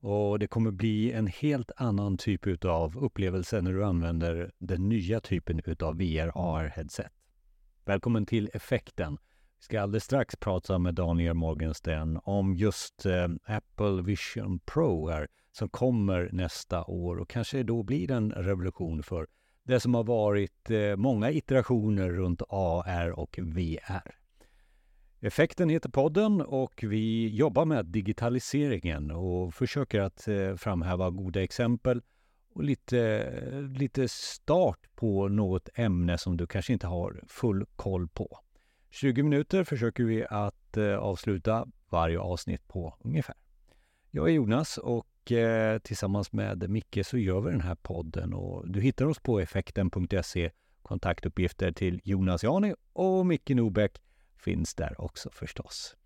Och det kommer bli en helt annan typ av upplevelse när du använder den nya typen av VR AR-headset. Välkommen till Effekten. Vi ska alldeles strax prata med Daniel Morgenstern om just eh, Apple Vision Pro här, som kommer nästa år och kanske då blir en revolution för det som har varit eh, många iterationer runt AR och VR. Effekten heter podden och vi jobbar med digitaliseringen och försöker att eh, framhäva goda exempel och lite, lite start på något ämne som du kanske inte har full koll på. 20 minuter försöker vi att eh, avsluta varje avsnitt på ungefär. Jag är Jonas och eh, tillsammans med Micke så gör vi den här podden och du hittar oss på effekten.se kontaktuppgifter till Jonas Jani och Micke Norbeck finns där också förstås.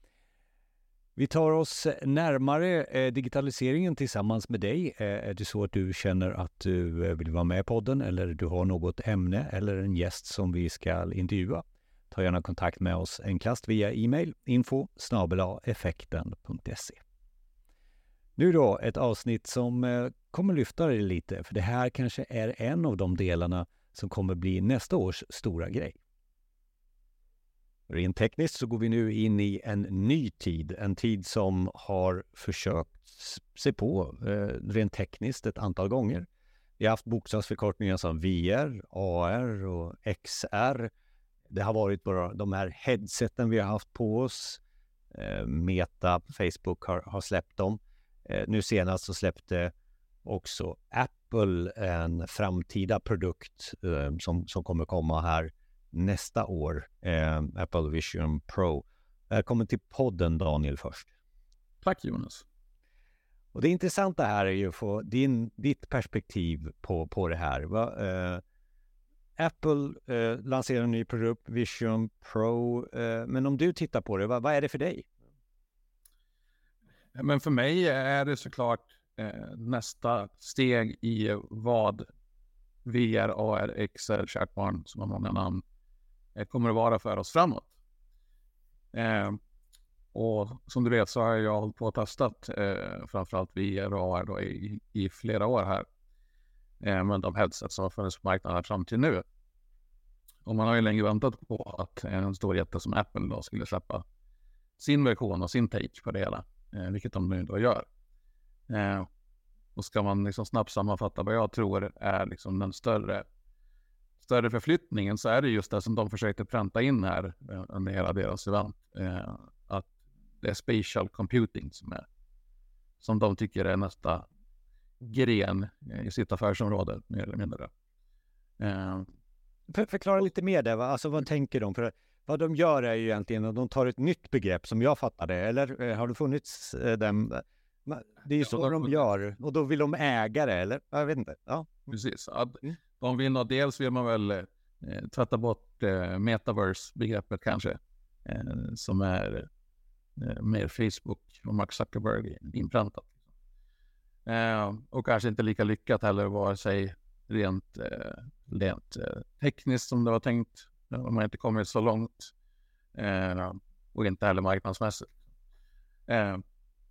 Vi tar oss eh, närmare eh, digitaliseringen tillsammans med dig. Eh, är det så att du känner att du vill vara med i podden eller du har något ämne eller en gäst som vi ska intervjua? Ta gärna kontakt med oss enklast via e-mail info effekten.se. Nu då ett avsnitt som kommer lyfta dig lite, för det här kanske är en av de delarna som kommer bli nästa års stora grej. Rent tekniskt så går vi nu in i en ny tid, en tid som har försökt sig på eh, rent tekniskt ett antal gånger. Vi har haft bokstavsförkortningar som VR, AR och XR. Det har varit bara de här headseten vi har haft på oss. Eh, Meta, Facebook har, har släppt dem. Eh, nu senast så släppte också Apple en framtida produkt eh, som, som kommer komma här nästa år, eh, Apple Vision Pro. Välkommen till podden Daniel först. Tack Jonas. Och det intressanta här är ju att få din, ditt perspektiv på, på det här. Va, eh, Apple eh, lanserar en ny produkt, Vision Pro. Eh, men om du tittar på det, va, vad är det för dig? Men för mig är det såklart eh, nästa steg i vad VR, AR, XR, kärt barn som har många namn, Eh, kommer att vara för oss framåt. Eh, och som du vet så har jag hållit på och testat eh, framförallt VR och AR då i, i flera år här. Eh, med de headset som har funnits på marknaden fram till nu. Och man har ju länge väntat på att en stor jätte som Apple då skulle släppa sin version och sin take på det hela, eh, vilket de nu då gör. Eh, och ska man liksom snabbt sammanfatta vad jag tror är liksom den större större förflyttningen så är det just det som de försökte pränta in här eh, under hela deras event. Eh, att det är spatial computing som är som de tycker är nästa gren i sitt affärsområde mer eller mindre. Eh. För, förklara lite mer där, alltså vad tänker de? För vad de gör är ju egentligen att de tar ett nytt begrepp som jag fattar det, eller har det funnits den? Det är ju så ja, de gör och då vill de äga det, eller? Jag vet inte. Ja. Precis. Att mm. De vill nog, dels vill man väl eh, tvätta bort eh, metaverse-begreppet kanske, eh, som är eh, mer Facebook och Mark Zuckerberg inpräntat. Eh, och kanske inte lika lyckat heller, vare sig rent, eh, rent eh, tekniskt som det var tänkt, eh, om man inte kommit så långt, och inte heller marknadsmässigt.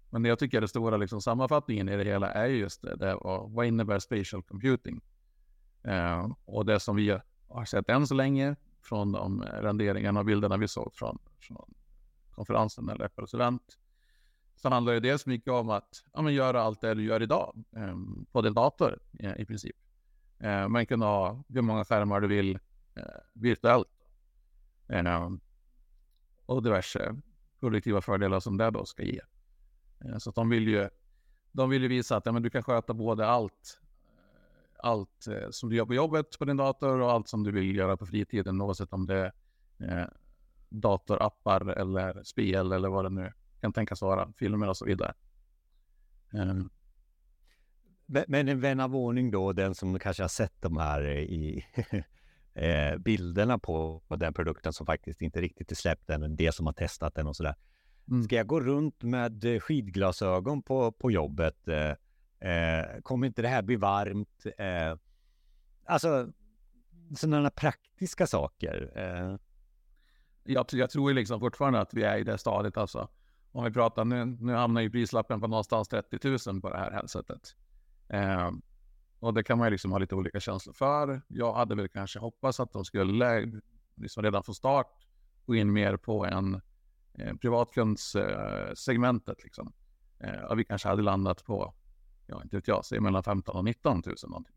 men det jag tycker är den stora liksom, sammanfattningen i det hela är just det, det vad, vad innebär spatial computing? Eh, och det som vi har sett än så länge från de renderingarna och bilderna vi såg från, från konferensen eller Apples event. Så handlar det dels mycket om att ja, men göra allt det du gör idag eh, på din dator eh, i princip. Eh, man kan ha hur många skärmar du vill eh, virtuellt. Eh, och diverse produktiva fördelar som det då ska ge. Eh, så att de vill ju de vill ju visa att ja, men du kan sköta både allt allt eh, som du gör på jobbet på din dator och allt som du vill göra på fritiden oavsett om det är eh, datorappar eller spel eller vad det nu kan tänkas vara, filmer och så vidare. Mm. Men en vän av ordning då, den som kanske har sett de här i eh, bilderna på, på den produkten som faktiskt inte riktigt är släppt än, det som har testat den och sådär. Mm. Ska jag gå runt med skidglasögon på, på jobbet? Eh, Eh, kommer inte det här bli varmt? Eh, alltså, sådana praktiska saker. Eh. Jag, jag tror liksom fortfarande att vi är i det stadiet alltså. om vi pratar nu, nu hamnar ju prislappen på någonstans 30 000 på det här headsetet. Eh, och det kan man ju liksom ha lite olika känslor för. Jag hade väl kanske hoppats att de skulle liksom redan från start gå in mer på en eh, privatkundssegmentet. Eh, liksom. eh, och vi kanske hade landat på, ja inte vet jag, säg mellan 15 och 19 000 någonting.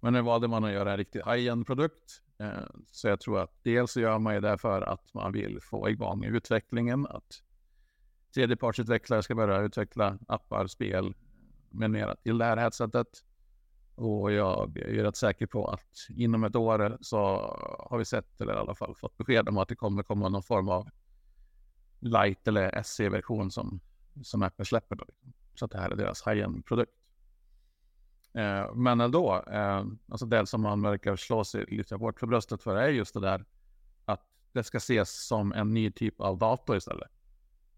Men nu valde man att göra en riktigt high-end produkt. Eh, så jag tror att dels så gör man ju det för att man vill få igång utvecklingen, att tredjepartsutvecklare ska börja utveckla appar, spel med mera till det här headsetet. Och jag är rätt säker på att inom ett år så har vi sett, eller i alla fall fått besked om att det kommer komma någon form av light eller SC-version som, som Apple släpper. Då. Liksom. Så att det här är deras high-end produkt. Eh, men ändå, eh, alltså det som man verkar slå sig lite hårt för bröstet för är just det där att det ska ses som en ny typ av dator istället.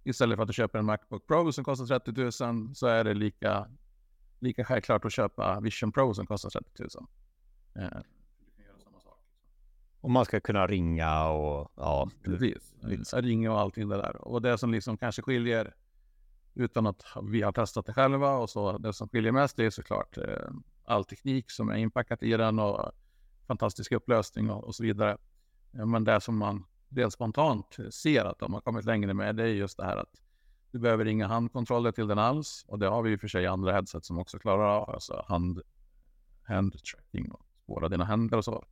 Istället för att du köper en Macbook Pro som kostar 30 000 så är det lika, lika självklart att köpa Vision Pro som kostar 30 000. Eh. Och man ska kunna ringa och ja. Precis, ringa och allting det där. Och det som liksom kanske skiljer utan att vi har testat det själva och så det som skiljer mest är såklart eh, all teknik som är inpackat i den och fantastisk upplösning och, och så vidare. Eh, men det som man dels spontant ser att de har kommit längre med det är just det här att du behöver inga handkontroller till den alls och det har vi ju för sig andra headset som också klarar av, alltså hand, hand tracking och spåra dina händer och så.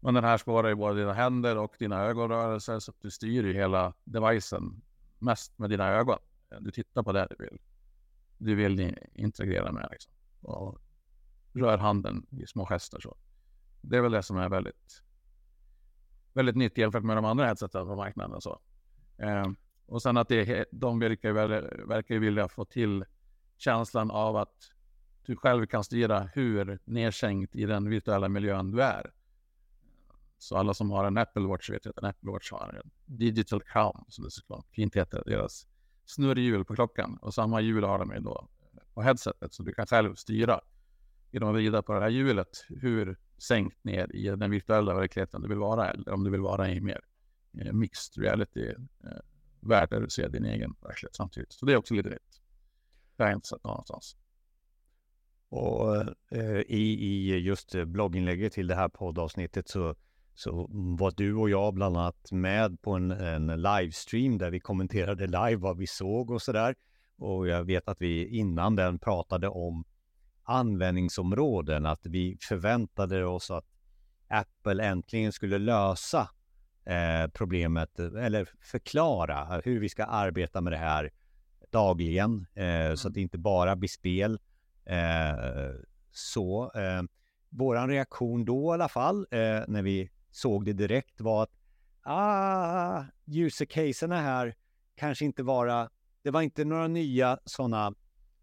Men den här spårar ju både dina händer och dina ögonrörelser så att du styr ju hela devicen mest med dina ögon. Eh, du tittar på det du vill. Du vill integrera med liksom. Och rör handen i små gester så. Det är väl det som är väldigt väldigt nytt jämfört med de andra headseten på marknaden och så. Eh, och sen att det, de verkar, verkar vilja få till känslan av att du själv kan styra hur nedsänkt i den virtuella miljön du är. Så alla som har en Apple Watch vet att en Apple Watch har en digital crown, som det såklart fint heter, deras snurrhjul på klockan. Och samma hjul har de ju då på headsetet, så du kan själv styra genom att vrida på det här hjulet hur sänkt ner i den virtuella verkligheten du vill vara eller om du vill vara i mer eh, mixed reality eh, värld där du ser din egen verklighet samtidigt. Så det är också lite nytt. Det har jag inte sett någonstans. Och eh, i, i just blogginlägget till det här poddavsnittet så, så var du och jag bland annat med på en, en livestream där vi kommenterade live vad vi såg och så där. Och jag vet att vi innan den pratade om användningsområden, att vi förväntade oss att Apple äntligen skulle lösa eh, problemet eller förklara hur vi ska arbeta med det här dagligen eh, mm. så att det inte bara blir spel. Eh, så eh, våran reaktion då i alla fall eh, när vi såg det direkt var att ah, user här kanske inte vara, det var inte några nya sådana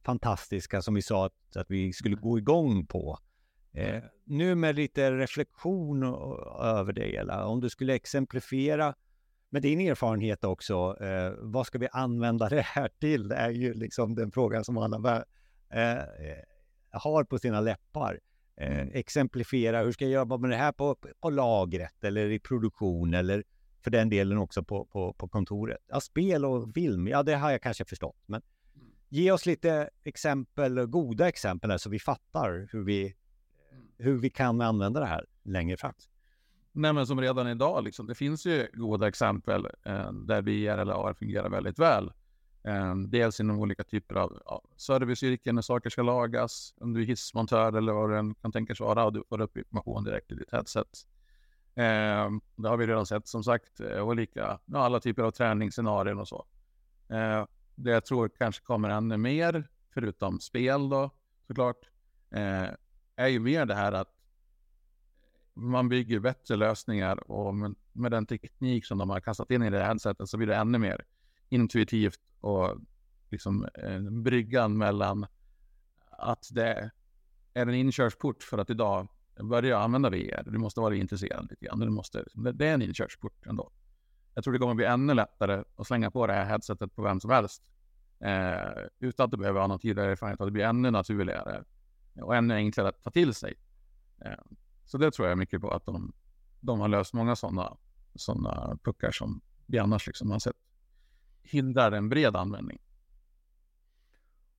fantastiska som vi sa att, att vi skulle gå igång på. Eh, nu med lite reflektion över det hela, om du skulle exemplifiera med din erfarenhet också, eh, vad ska vi använda det här till? Det är ju liksom den frågan som alla eh, har på sina läppar. Eh, exemplifiera, hur ska jag jobba med det här på, på lagret eller i produktion eller för den delen också på, på, på kontoret? Ja, spel och film, ja det har jag kanske förstått, men Ge oss lite exempel, goda exempel här, så vi fattar hur vi, hur vi kan använda det här längre fram. Nej, men som redan idag, liksom, det finns ju goda exempel eh, där VR eller AR fungerar väldigt väl. Ehm, dels inom olika typer av ja, serviceyrken när saker ska lagas, om du är hissmontör eller vad det kan tänkas vara och du får upp information direkt i ditt headset. Eh, det har vi redan sett som sagt, eh, och lika ja, alla typer av träningsscenarion och så. Eh, det jag tror kanske kommer ännu mer, förutom spel då såklart, eh, är ju mer det här att man bygger bättre lösningar och med, med den teknik som de har kastat in i det här headsetet så blir det ännu mer intuitivt och liksom eh, bryggan mellan att det är en inkörsport för att idag börja använda VR. Du måste vara intresserad lite grann. Du måste, liksom, det är en inkörsport ändå. Jag tror det kommer bli ännu lättare att slänga på det här headsetet på vem som helst. Eh, utan att du behöver ha någon tidigare erfarenhet. Det blir ännu naturligare och ännu enklare att ta till sig. Eh, så det tror jag mycket på att de, de har löst många sådana såna puckar som vi annars liksom har sett hindrar en bred användning.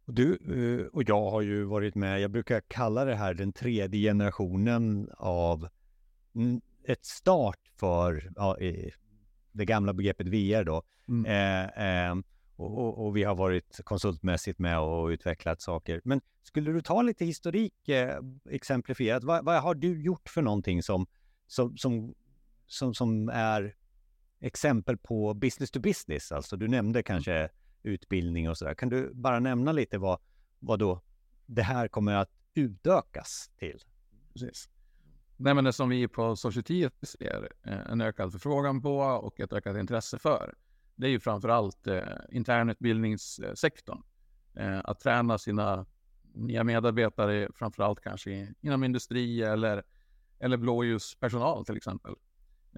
Du eh, och jag har ju varit med, jag brukar kalla det här den tredje generationen av ett start för ja, det gamla begreppet VR då. Mm. Eh, eh, och, och, och, vi har varit konsultmässigt med och utvecklat saker. Men skulle du ta lite historik eh, exemplifierat? Vad, vad, har du gjort för någonting som, som, som, som, som är exempel på business to business? Alltså du nämnde kanske utbildning och sådär. Kan du bara nämna lite vad, vad då det här kommer att utökas till? Precis. Nej, men det som vi på Societet ser eh, en ökad förfrågan på och ett ökat intresse för, det är ju framför allt eh, internutbildningssektorn. Eh, att träna sina nya medarbetare, framför allt kanske inom industri eller, eller blåljuspersonal till exempel.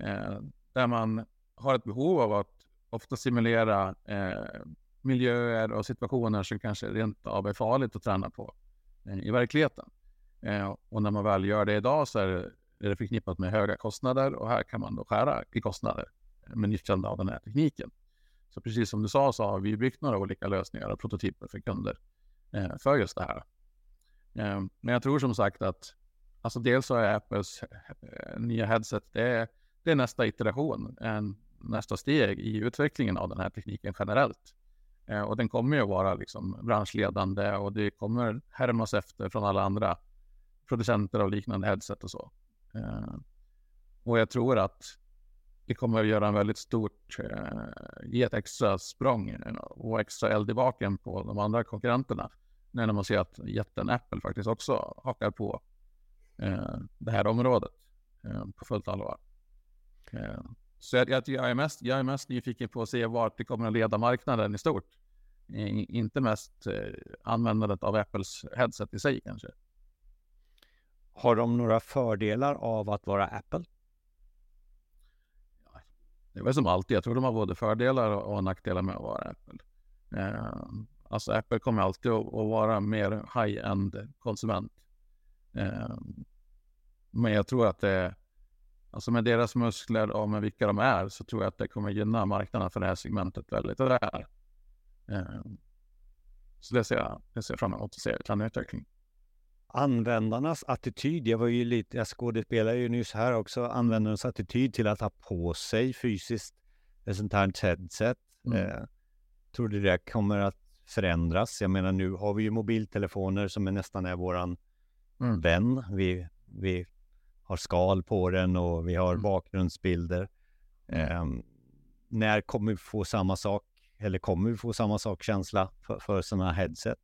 Eh, där man har ett behov av att ofta simulera eh, miljöer och situationer som kanske rent av är farligt att träna på eh, i verkligheten. Eh, och när man väl gör det idag så är det, är det förknippat med höga kostnader och här kan man då skära i kostnader eh, med nyttjande av den här tekniken. Så precis som du sa så har vi byggt några olika lösningar och prototyper för kunder eh, för just det här. Eh, men jag tror som sagt att alltså dels så är Apples eh, nya headset det är, det är nästa iteration, en, nästa steg i utvecklingen av den här tekniken generellt. Eh, och den kommer ju att vara liksom branschledande och det kommer härmas efter från alla andra producenter av liknande headset och så. Eh, och jag tror att det kommer att göra en väldigt stort, eh, ge ett extra språng eh, och extra eld i baken på de andra konkurrenterna. När man ser att jätten Apple faktiskt också hakar på eh, det här området eh, på fullt allvar. Så jag, jag, är mest, jag är mest nyfiken på att se vart det kommer att leda marknaden i stort. Inte mest eh, användandet av Apples headset i sig kanske. Har de några fördelar av att vara Apple? Det är väl som alltid. Jag tror de har både fördelar och nackdelar med att vara Apple. Eh, alltså Apple kommer alltid att, vara mer high-end konsument. Eh, men jag tror att det Alltså med deras muskler och med vilka de är så tror jag att det kommer gynna marknaden för det här segmentet väldigt väl. Ehm, så det ser jag, det ser jag fram emot att se en utveckling. Användarnas attityd, jag var ju lite, jag skådespelade ju nyss här också, användarnas attityd till att ha på sig fysiskt ett sånt här headset. Mm. Eh, tror du det kommer att förändras? Jag menar nu har vi ju mobiltelefoner som är nästan är våran mm. vän. Vi, vi har skal på den och vi har mm. bakgrundsbilder. Eh, när kommer vi få samma sak? Eller kommer vi få samma sak känsla för, för sådana headset?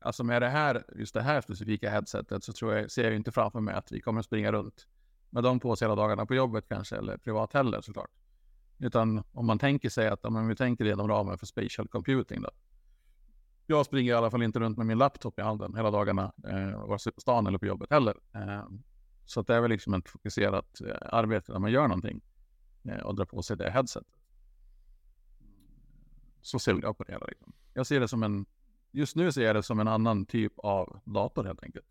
Alltså med det här, just det här specifika headsetet så tror jag, ser jag inte framför mig att vi kommer springa runt med dem på oss hela dagarna på jobbet kanske, eller privat heller såklart. Utan om man tänker sig att, om vi tänker inom ramen för spatial computing då. Jag springer i alla fall inte runt med min laptop i handen hela dagarna, eh, vare sig på stan eller på jobbet heller. Eh, så det är väl liksom ett fokuserat eh, arbete där man gör någonting eh, och drar på sig det headsetet. Så ser jag på det hela. Liksom. Jag ser det som en, just nu ser jag det som en annan typ av dator helt enkelt.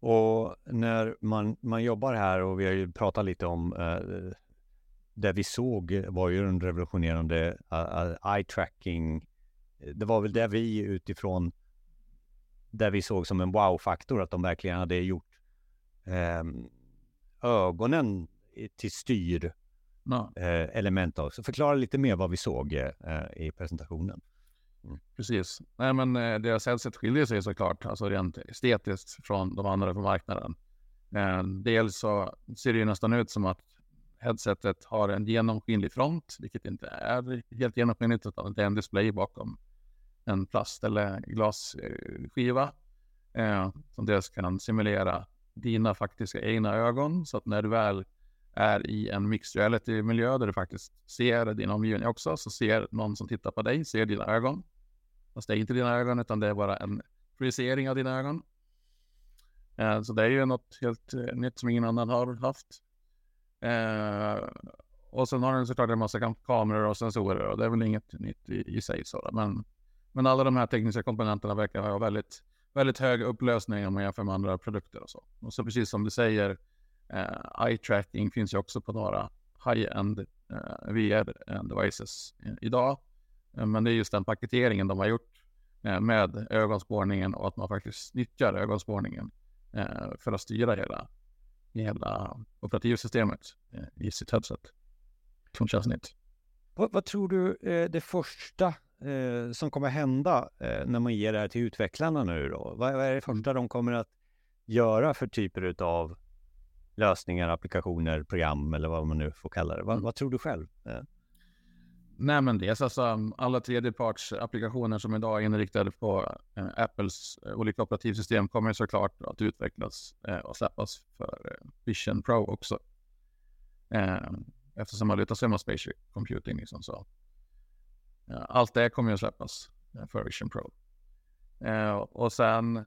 Och när man, man jobbar här och vi har ju pratat lite om eh, det vi såg var ju den revolutionerande uh, eye tracking. Det var väl det vi utifrån där vi såg som en wow-faktor att de verkligen hade gjort eh, ögonen till styr ja. eh, element av. Så förklara lite mer vad vi såg eh, i presentationen. Mm. Precis. Nej, men eh, deras headset skiljer sig såklart, alltså rent estetiskt från de andra på marknaden. Eh, dels så ser det ju nästan ut som att headsetet har en genomskinlig front, vilket inte är helt genomskinligt, utan det är en display bakom en plast eller glasskiva eh, som dels kan simulera dina faktiska egna ögon så att när du väl är i en mixed reality-miljö där du faktiskt ser din omgivning också så ser någon som tittar på dig, ser dina ögon. Fast det är inte dina ögon utan det är bara en projicering av dina ögon. Eh, så det är ju något helt eh, nytt som ingen annan har haft. Eh, och sen har den såklart en massa kameror och sensorer och det är väl inget nytt i, i sig. Så, men men alla de här tekniska komponenterna verkar ha väldigt, väldigt hög upplösning om man jämför med andra produkter och så. Och så precis som du säger, eh, eye tracking finns ju också på några high-end eh, VR-devices idag. Eh, men det är just den paketeringen de har gjort eh, med ögonspårningen och att man faktiskt nyttjar ögonspårningen eh, för att styra hela, hela operativsystemet i sitt headset. Som känns nytt. Vad, vad tror du eh, det första eh, som kommer hända eh, när man ger det här till utvecklarna nu då? Vad, vad är det första de kommer att göra för typer av lösningar, applikationer, program eller vad man nu får kalla det? Vad, mm. vad tror du själv? Eh? Nej, men dels alltså alla tredjepartsapplikationer som idag är inriktade på eh, Apples eh, olika operativsystem kommer såklart att utvecklas eh, och släppas för eh, Vision Pro också. Eh, eftersom man lutar sig mot spatial computing. Liksom, så. Allt det kommer att släppas eh, för Vision Pro. Eh, och sen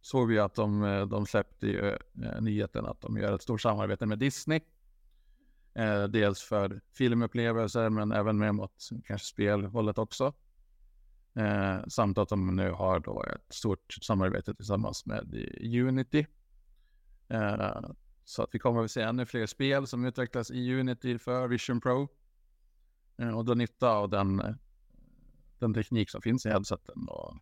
såg vi att de, eh, de släppte ju, eh, nyheten att de gör ett stort samarbete med Disney. Eh, dels för filmupplevelser men även med mot kanske spelhållet också. Eh, samt att de nu har då ett stort samarbete tillsammans med Unity. Så att vi kommer att se ännu fler spel som utvecklas i Unity för Vision Pro. Eh, och dra nytta av den, eh, den teknik som finns i headseten. Och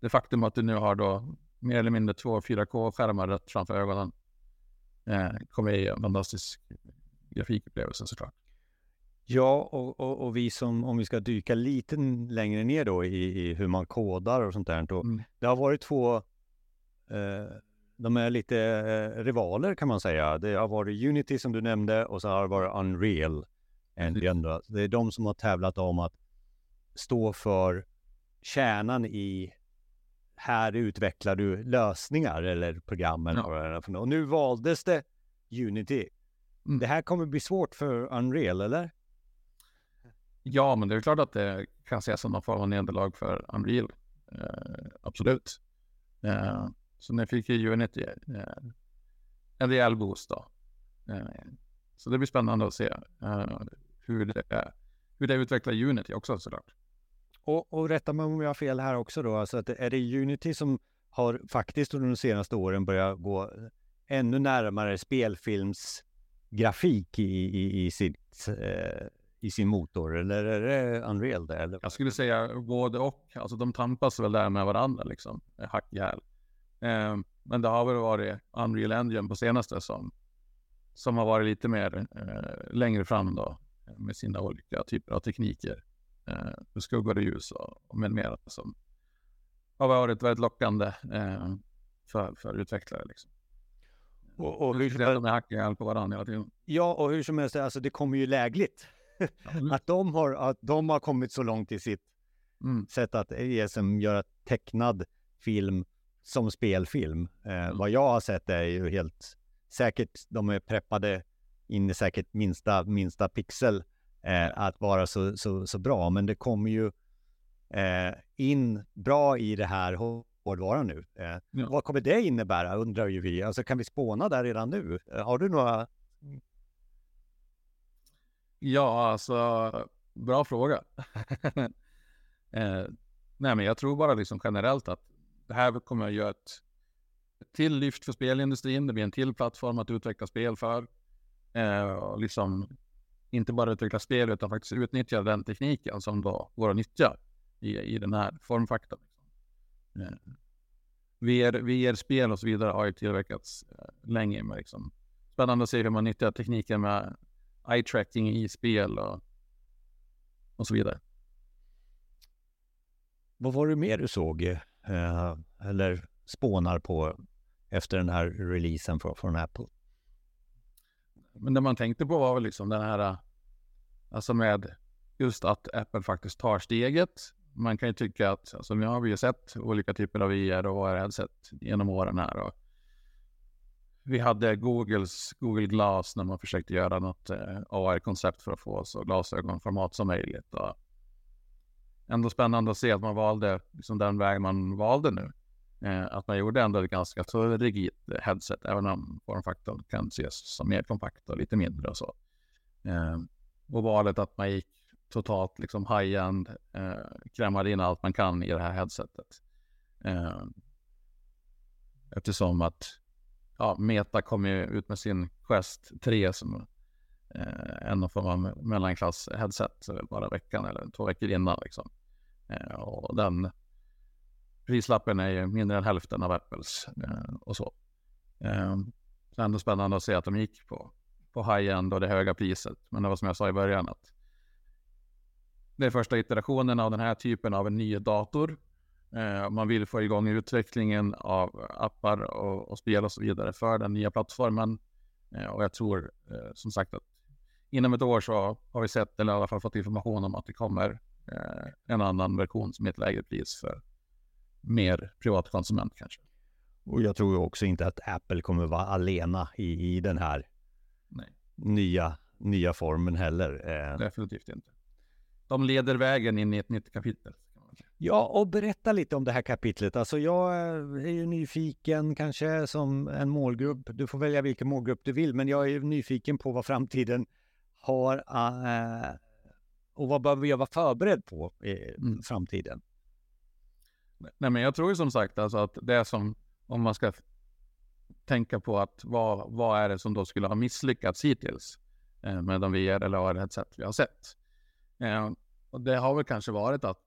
det faktum att du nu har då mer eller mindre två 4K-skärmar rätt framför ögonen eh, kommer ge en fantastisk grafikupplevelse såklart. Ja, och, och, och, vi som, om vi ska dyka lite längre ner då i, i hur man kodar och sånt där. Då, mm. Det har varit två eh, de är lite eh, rivaler kan man säga. Det har varit Unity som du nämnde och så har det varit Unreal Engine. Det är de som har tävlat om att stå för kärnan i här utvecklar du lösningar eller program ja. och nu valdes det Unity. Mm. Det här kommer bli svårt för Unreal, eller? Ja, men det är klart att det kan ses som någon form av nederlag för Unreal. Eh, absolut. Eh, så nu fick ju Unity eh, en rejäl boost då. Eh, så det blir spännande att se eh, hur, det, hur det utvecklar Unity också såklart. Och, och rätta mig om jag har fel här också då, alltså att är det Unity som har faktiskt under de senaste åren börjat gå ännu närmare spelfilmsgrafik i, i, i, sitt, eh, i sin motor? Eller är det Unreal det? Eller? Jag skulle säga både och. Alltså de tampas väl där med varandra liksom, hack i häl. Eh, men det har väl varit Unreal Engine på senaste som, som har varit lite mer eh, längre fram då med sina olika typer av tekniker. Eh, skuggor och ljus och, och med mera som har varit väldigt lockande eh, för, för utvecklare. Liksom. Och, och hur som helst, de hackar på varandra hela tiden. Ja, och hur som helst, alltså det kommer ju lägligt. att, de har, att de har kommit så långt i sitt mm. sätt att ESM göra tecknad film som spelfilm. Eh, mm. Vad jag har sett är ju helt säkert, de är preppade in i säkert minsta, minsta pixel eh, att vara så, så, så bra. Men det kommer ju eh, in bra i det här hårdvaran nu. Eh, ja. Vad kommer det innebära undrar ju vi. Alltså kan vi spåna där redan nu? Eh, har du några? Ja, alltså bra fråga. eh, nej, men jag tror bara liksom generellt att det här kommer att göra ett till lyft för spelindustrin. Det blir en till plattform att utveckla spel för. Eh, och liksom inte bara utveckla spel utan faktiskt utnyttja den tekniken som då går att nyttja i, i den här formfaktorn. Eh, VR, VR-spel och så vidare har ju tillverkats eh, länge. Med liksom. Spännande att se hur man nyttjar tekniken med eye tracking i spel och, och så vidare. Vad var det mer du såg eh, eller spånar på efter den här releasen från, från Apple? Men det man tänkte på var väl liksom den här, äh, alltså med just att Apple faktiskt tar steget. Man kan ju tycka att, alltså nu har vi ju sett olika typer av VR och AR-headset genom åren här. Och vi hade Googles Google Glass när man försökte göra något äh, AR-koncept för att få så glasögonformat som möjligt. Och ändå spännande att se att man valde liksom den väg man valde nu. Eh, att man gjorde ändå ett ganska så rigitt headset, även om formfaktorn kan ses som mer kompakt och lite mindre och så. Eh, och valet att man gick totalt liksom high-end, eh, krämade in allt man kan i det här headsetet. Eftersom att ja, Meta kom ju ut med sin Quest 3 som eh, en form av mellanklass-headset bara veckan eller två veckor innan. Liksom. Och den prislappen är ju mindre än hälften av Apples eh, och så. Eh, så ändå spännande att se att de gick på, på high-end och det höga priset. Men det var som jag sa i början att det är första iterationen av den här typen av en ny dator. Eh, man vill få igång utvecklingen av appar och, och spel och så vidare för den nya plattformen. Eh, och jag tror eh, som sagt att inom ett år så har vi sett, eller i alla fall fått information om att det kommer eh, en annan version som är ett lägre pris för mer privatkonsument kanske. Och jag tror också inte att Apple kommer vara alena i, i den här Nej. nya, nya formen heller. Eh. Definitivt inte. De leder vägen in i ett nytt kapitel. Ja, och berätta lite om det här kapitlet. Alltså jag är ju nyfiken kanske som en målgrupp. Du får välja vilken målgrupp du vill, men jag är nyfiken på vad framtiden har äh, och vad behöver jag vara förberedd på i mm. framtiden? Nej, men jag tror ju som sagt alltså att det som, om man ska tänka på att vad, vad är det som då skulle ha misslyckats hittills eh, med de VR eller AR-headset vi har sett. Eh, och det har väl kanske varit att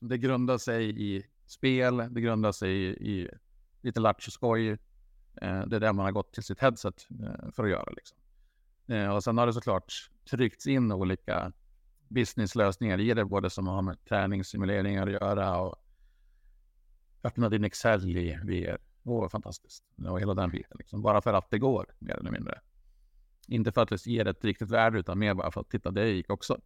det grundar sig i spel, det grundar sig i, i lite latch och skoj. Eh, det är det man har gått till sitt headset eh, för att göra. Liksom. Eh, och sen har det såklart tryckts in olika businesslösningar i det, både som har med träningssimuleringar att göra och öppna din Excel i VR. Åh, oh, fantastiskt. Och hela den biten. Liksom. Bara för att det går, mer eller mindre. Inte för att det ger ett riktigt värde, utan mer bara för att titta, det gick också.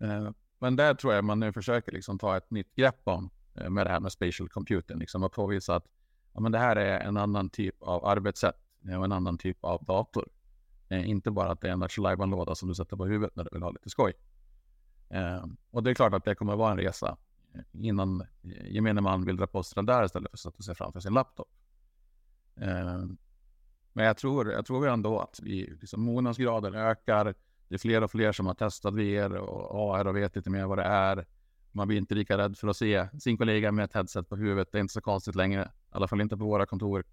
Eh, men där tror jag man nu försöker liksom ta ett nytt grepp om eh, med det här med spatial computing. Liksom att påvisa att ja, men det här är en annan typ av arbetssätt eh, och en annan typ av dator. Eh, inte bara att det är en virtual låda som du sätter på huvudet när du vill ha lite skoj. Eh, och det är klart att det kommer vara en resa innan eh, gemene man vill dra på sig den där istället för att sätta sig framför sin laptop. Eh, men jag tror, jag tror ändå att vi, liksom, mognadsgraden ökar. Det är fler och fler som har testat VR och AR och vet lite mer vad det är. Man blir inte lika rädd för att se sin kollega med ett headset på huvudet. Det är inte så konstigt längre, i alla fall inte på våra kontor.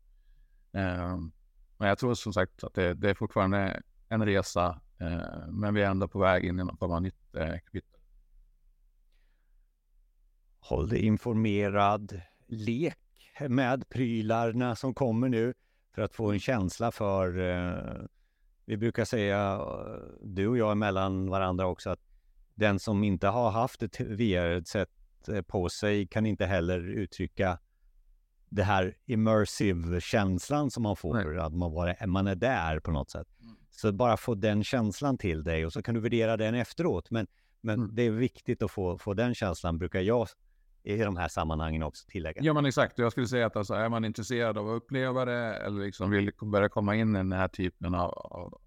Eh, men jag tror som sagt att det, det är fortfarande en resa, men vi är ändå på väg in i något nytt kapitel. Håll dig informerad. Lek med prylarna som kommer nu för att få en känsla för eh, vi brukar säga, eh, du och jag emellan varandra också, att den som inte har haft ett VR-sätt eh, på sig kan inte heller uttrycka det här immersive-känslan som man får, Nej. att man, bara, man är där på något sätt. Mm. Så bara få den känslan till dig och så kan du värdera den efteråt. Men, men mm. det är viktigt att få, få den känslan, brukar jag i de här sammanhangen också tillägga. Ja men exakt, jag skulle säga att alltså, är man intresserad av att uppleva det eller liksom vill börja komma in i den här typen av, av,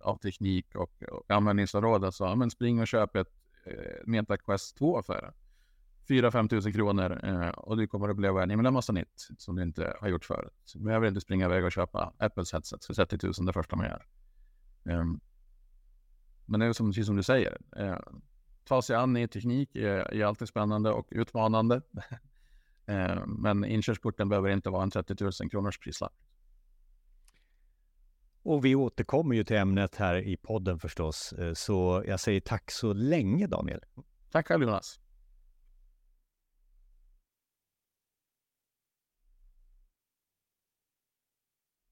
av teknik och, och användningsområden så alltså, ja, men spring och köp ett eh, MetaQuest 2 för 4-5 tusen kronor eh, och du kommer att uppleva en himla massa nytt som du inte har gjort förut. Du behöver inte springa iväg och köpa Apples headset för 30 000 det första man gör. Um, men det är som, som du säger, eh, ta sig an ny teknik är, är alltid spännande och utmanande. Eh, men inkörsporten behöver inte vara en 30 000 kronors prislapp. Och vi återkommer ju till ämnet här i podden förstås. Eh, så jag säger tack så länge Daniel. Tack själv Jonas.